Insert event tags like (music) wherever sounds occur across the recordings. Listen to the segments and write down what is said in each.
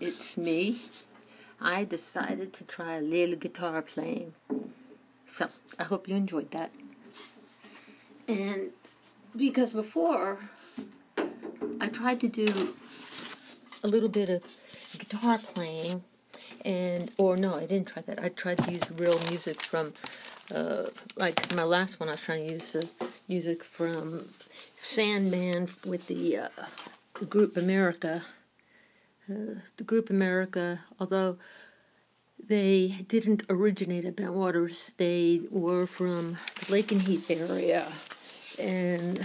it's me. I decided to try a little guitar playing. So I hope you enjoyed that. And because before I tried to do a little bit of guitar playing and or no i didn't try that i tried to use real music from uh, like my last one i was trying to use uh, music from sandman with the, uh, the group america uh, the group america although they didn't originate at Bentwaters. They were from the Lakenheath area, and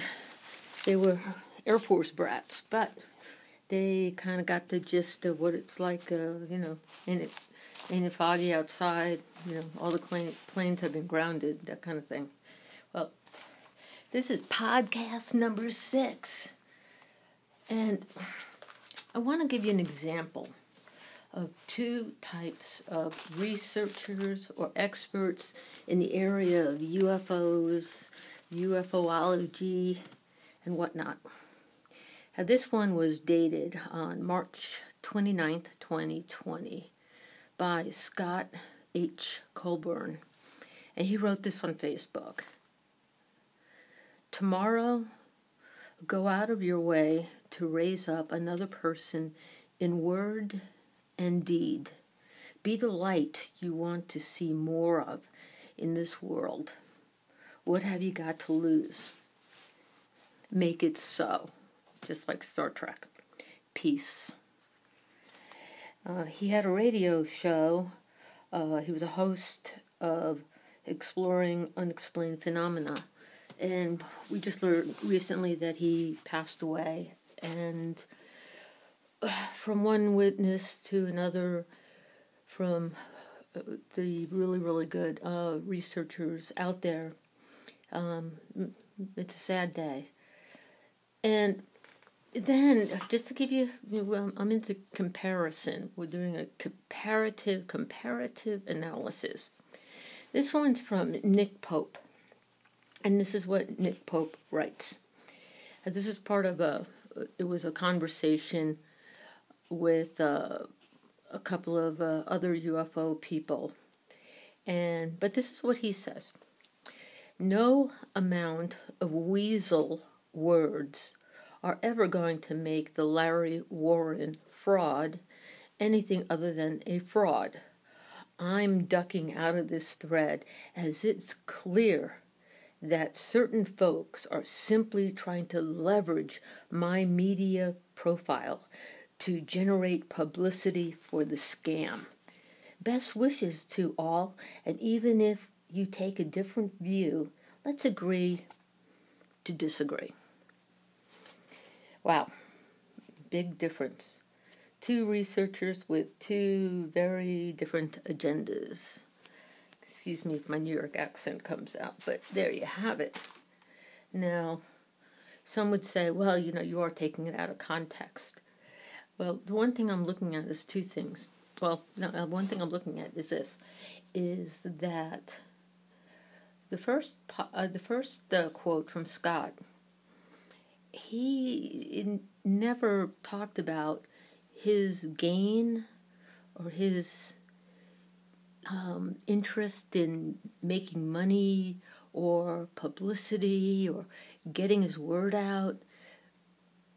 they were Air Force brats. But they kind of got the gist of what it's like, uh, you know, ain't it, ain't it foggy outside, you know, all the planes have been grounded, that kind of thing. Well, this is podcast number six, and I want to give you an example of two types of researchers or experts in the area of UFOs, UFOlogy, and whatnot. Now, this one was dated on March 29th, 2020, by Scott H. Colburn. And he wrote this on Facebook. Tomorrow, go out of your way to raise up another person in word and deed. Be the light you want to see more of in this world. What have you got to lose? Make it so just like Star Trek. Peace. Uh, he had a radio show. Uh, he was a host of Exploring Unexplained Phenomena. And we just learned recently that he passed away. And uh, from one witness to another, from uh, the really, really good uh, researchers out there, um, it's a sad day. And then just to give you well, i'm into comparison we're doing a comparative comparative analysis this one's from nick pope and this is what nick pope writes. This is part of a it was a conversation with uh, a couple of uh, other ufo people. And but this is what he says. No amount of weasel words are ever going to make the Larry Warren fraud anything other than a fraud. I'm ducking out of this thread as it's clear that certain folks are simply trying to leverage my media profile to generate publicity for the scam. Best wishes to all, and even if you take a different view, let's agree to disagree. Wow, big difference. Two researchers with two very different agendas. Excuse me if my New York accent comes out, but there you have it. Now, some would say, well, you know, you are taking it out of context. Well, the one thing I'm looking at is two things. Well, no, uh, one thing I'm looking at is this: is that the first uh, the first uh, quote from Scott he never talked about his gain or his um, interest in making money or publicity or getting his word out.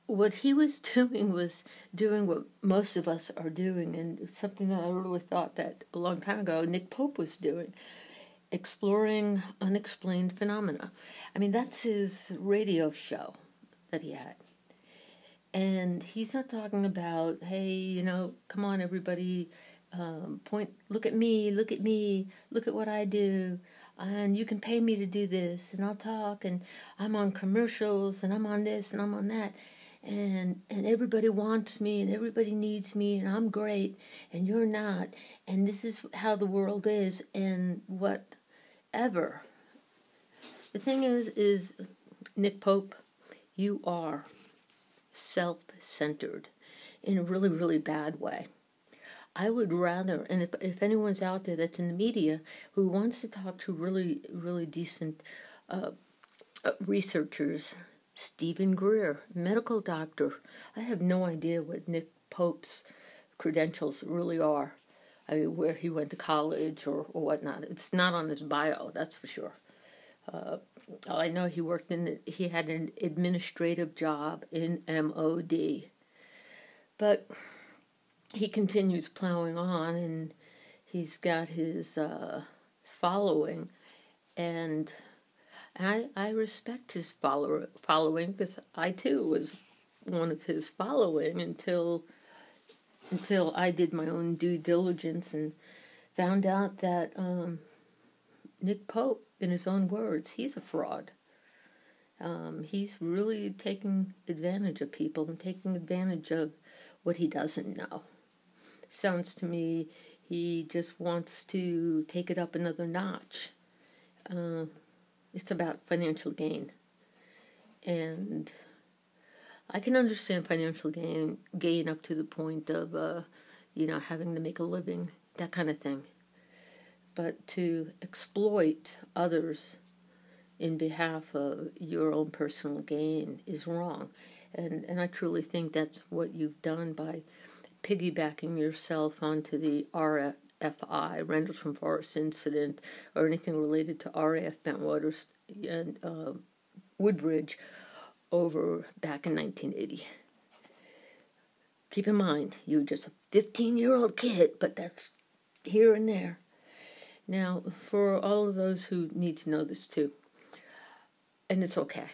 What he was (laughs) doing was doing what most of us are doing, and something that I really thought that a long time ago Nick Pope was doing exploring unexplained phenomena. I mean, that's his radio show that he had. And he's not talking about, hey, you know, come on, everybody, um, point, look at me, look at me, look at what I do, and you can pay me to do this, and I'll talk, and I'm on commercials, and I'm on this, and I'm on that, and and everybody wants me, and everybody needs me, and I'm great, and you're not, and this is how the world is, and whatever. The thing is, is Nick Pope you are self centered in a really, really bad way. I would rather, and if, if anyone's out there that's in the media who wants to talk to really, really decent uh, uh, researchers, Steven Greer, medical doctor, I have no idea what Nick Pope's credentials really are. I mean, where he went to college or, or whatnot. It's not on his bio, that's for sure. Uh, I know he worked in, he had an administrative job in MOD. But he continues plowing on and he's got his uh, following. And I, I respect his follower, following because I too was one of his following until until I did my own due diligence and found out that um, Nick Pope, in his own words, he's a fraud. Um, he's really taking advantage of people and taking advantage of what he doesn't know. Sounds to me he just wants to take it up another notch. Uh, it's about financial gain. And I can understand financial gain gain up to the point of uh, you know having to make a living, that kind of thing. But to exploit others in behalf of your own personal gain is wrong. And and I truly think that's what you've done by piggybacking yourself onto the RFI, Rendlesham Forest incident, or anything related to RAF Bentwater and uh, Woodbridge over back in 1980. Keep in mind, you're just a 15 year old kid, but that's here and there. Now, for all of those who need to know this too, and it's okay,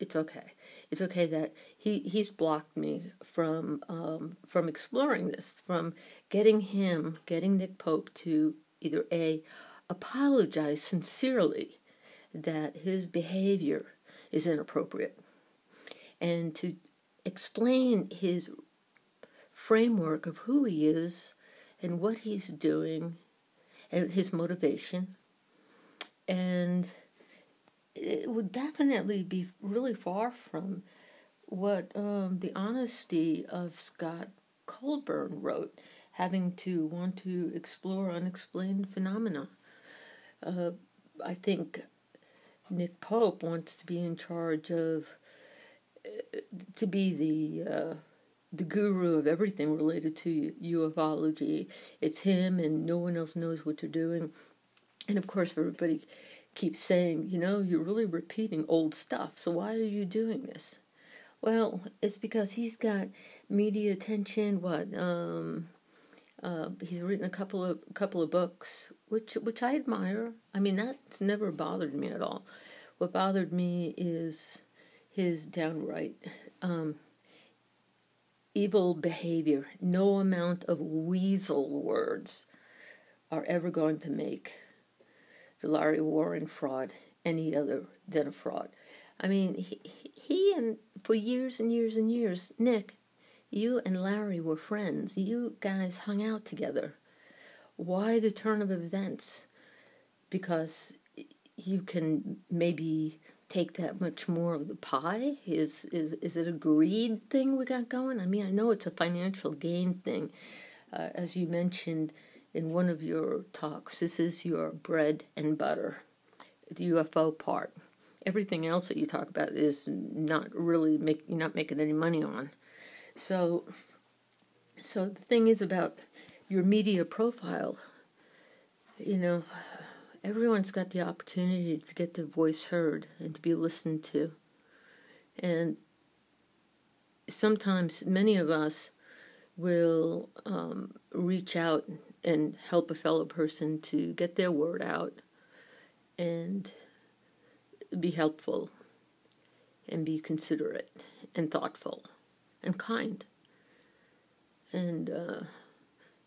it's okay. It's okay that he, he's blocked me from um, from exploring this, from getting him, getting Nick Pope to either a apologize sincerely that his behavior is inappropriate and to explain his framework of who he is and what he's doing and his motivation. And it would definitely be really far from what um, the honesty of Scott Colburn wrote, having to want to explore unexplained phenomena. Uh, I think Nick Pope wants to be in charge of to be the uh, the guru of everything related to ufology. It's him, and no one else knows what they're doing. And of course, everybody keeps saying, you know, you're really repeating old stuff. So why are you doing this? Well, it's because he's got media attention. What? Um, uh, he's written a couple of couple of books, which which I admire. I mean, that's never bothered me at all. What bothered me is his downright um, evil behavior. No amount of weasel words are ever going to make the Larry Warren fraud any other than a fraud. I mean, he, he and for years and years and years, Nick, you and Larry were friends. You guys hung out together. Why the turn of events? Because you can maybe take that much more of the pie? Is is is it a greed thing we got going? I mean, I know it's a financial gain thing, uh, as you mentioned in one of your talks. This is your bread and butter, the UFO part. Everything else that you talk about is not really make you're not making any money on. So, so the thing is about your media profile. You know, everyone's got the opportunity to get their voice heard and to be listened to. And sometimes many of us will um, reach out and help a fellow person to get their word out and be helpful and be considerate and thoughtful and kind. And uh,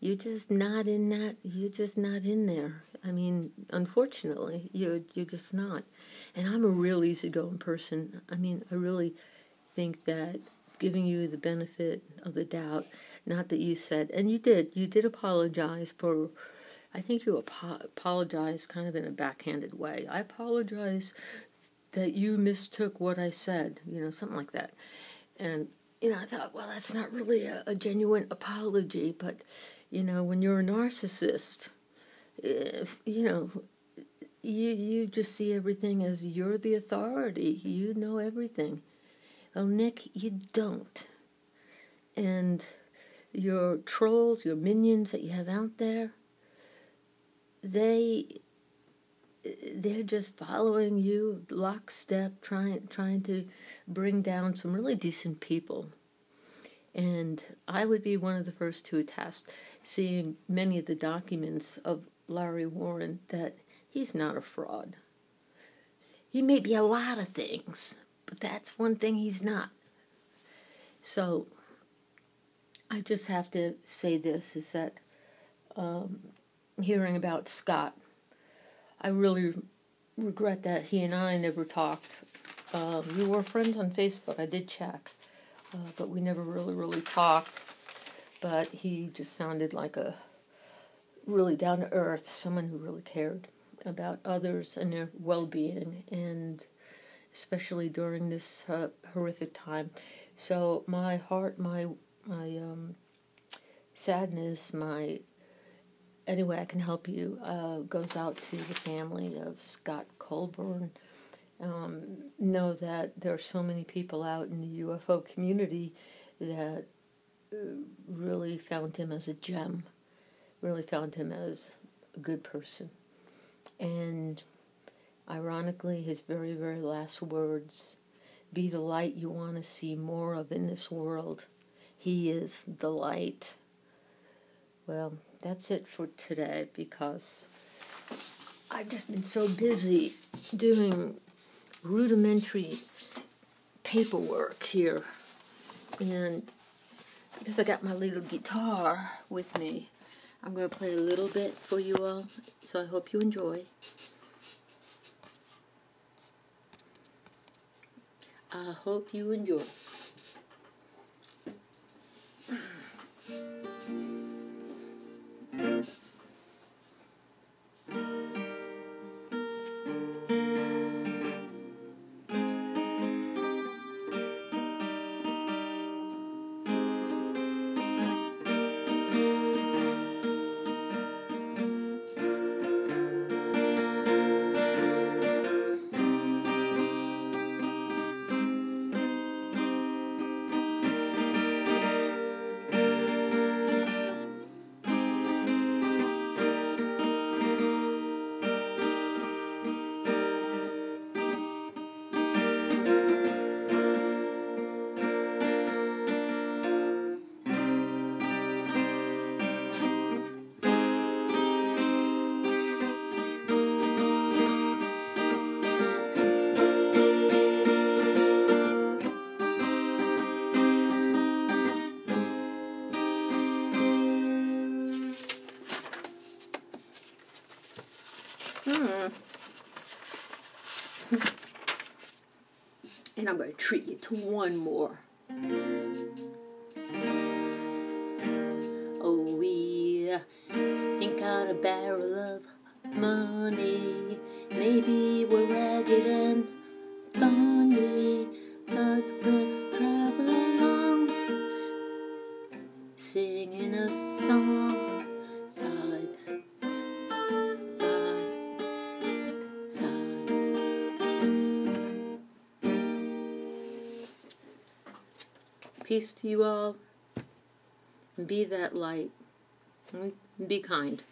you're just not in that. You're just not in there. I mean, unfortunately, you're you're just not. And I'm a real easygoing person. I mean, I really think that giving you the benefit of the doubt, not that you said, and you did, you did apologize for. I think you apo- apologized kind of in a backhanded way. I apologize that you mistook what I said, you know, something like that. And you know, I thought, well, that's not really a, a genuine apology, but you know, when you're a narcissist, if, you know, you you just see everything as you're the authority. You know everything. Well, Nick, you don't. And your trolls, your minions that you have out there, they they're just following you lockstep, trying trying to bring down some really decent people. And I would be one of the first to attest, seeing many of the documents of Larry Warren, that he's not a fraud. He may be a lot of things, but that's one thing he's not. So I just have to say this is that um, hearing about Scott, I really regret that he and I never talked. Um, we were friends on Facebook, I did check, uh, but we never really, really talked. But he just sounded like a really down to earth, someone who really cared about others and their well being, and especially during this uh, horrific time. So my heart, my my um, sadness, my any way I can help you uh, goes out to the family of Scott Colburn. Um, know that there are so many people out in the UFO community that uh, really found him as a gem, really found him as a good person. And ironically, his very, very last words be the light you want to see more of in this world. He is the light. Well, that's it for today because I've just been so busy doing rudimentary paperwork here. And because I got my little guitar with me, I'm going to play a little bit for you all. So I hope you enjoy. I hope you enjoy. Treat you to one more. Peace to you all. Be that light. Be kind.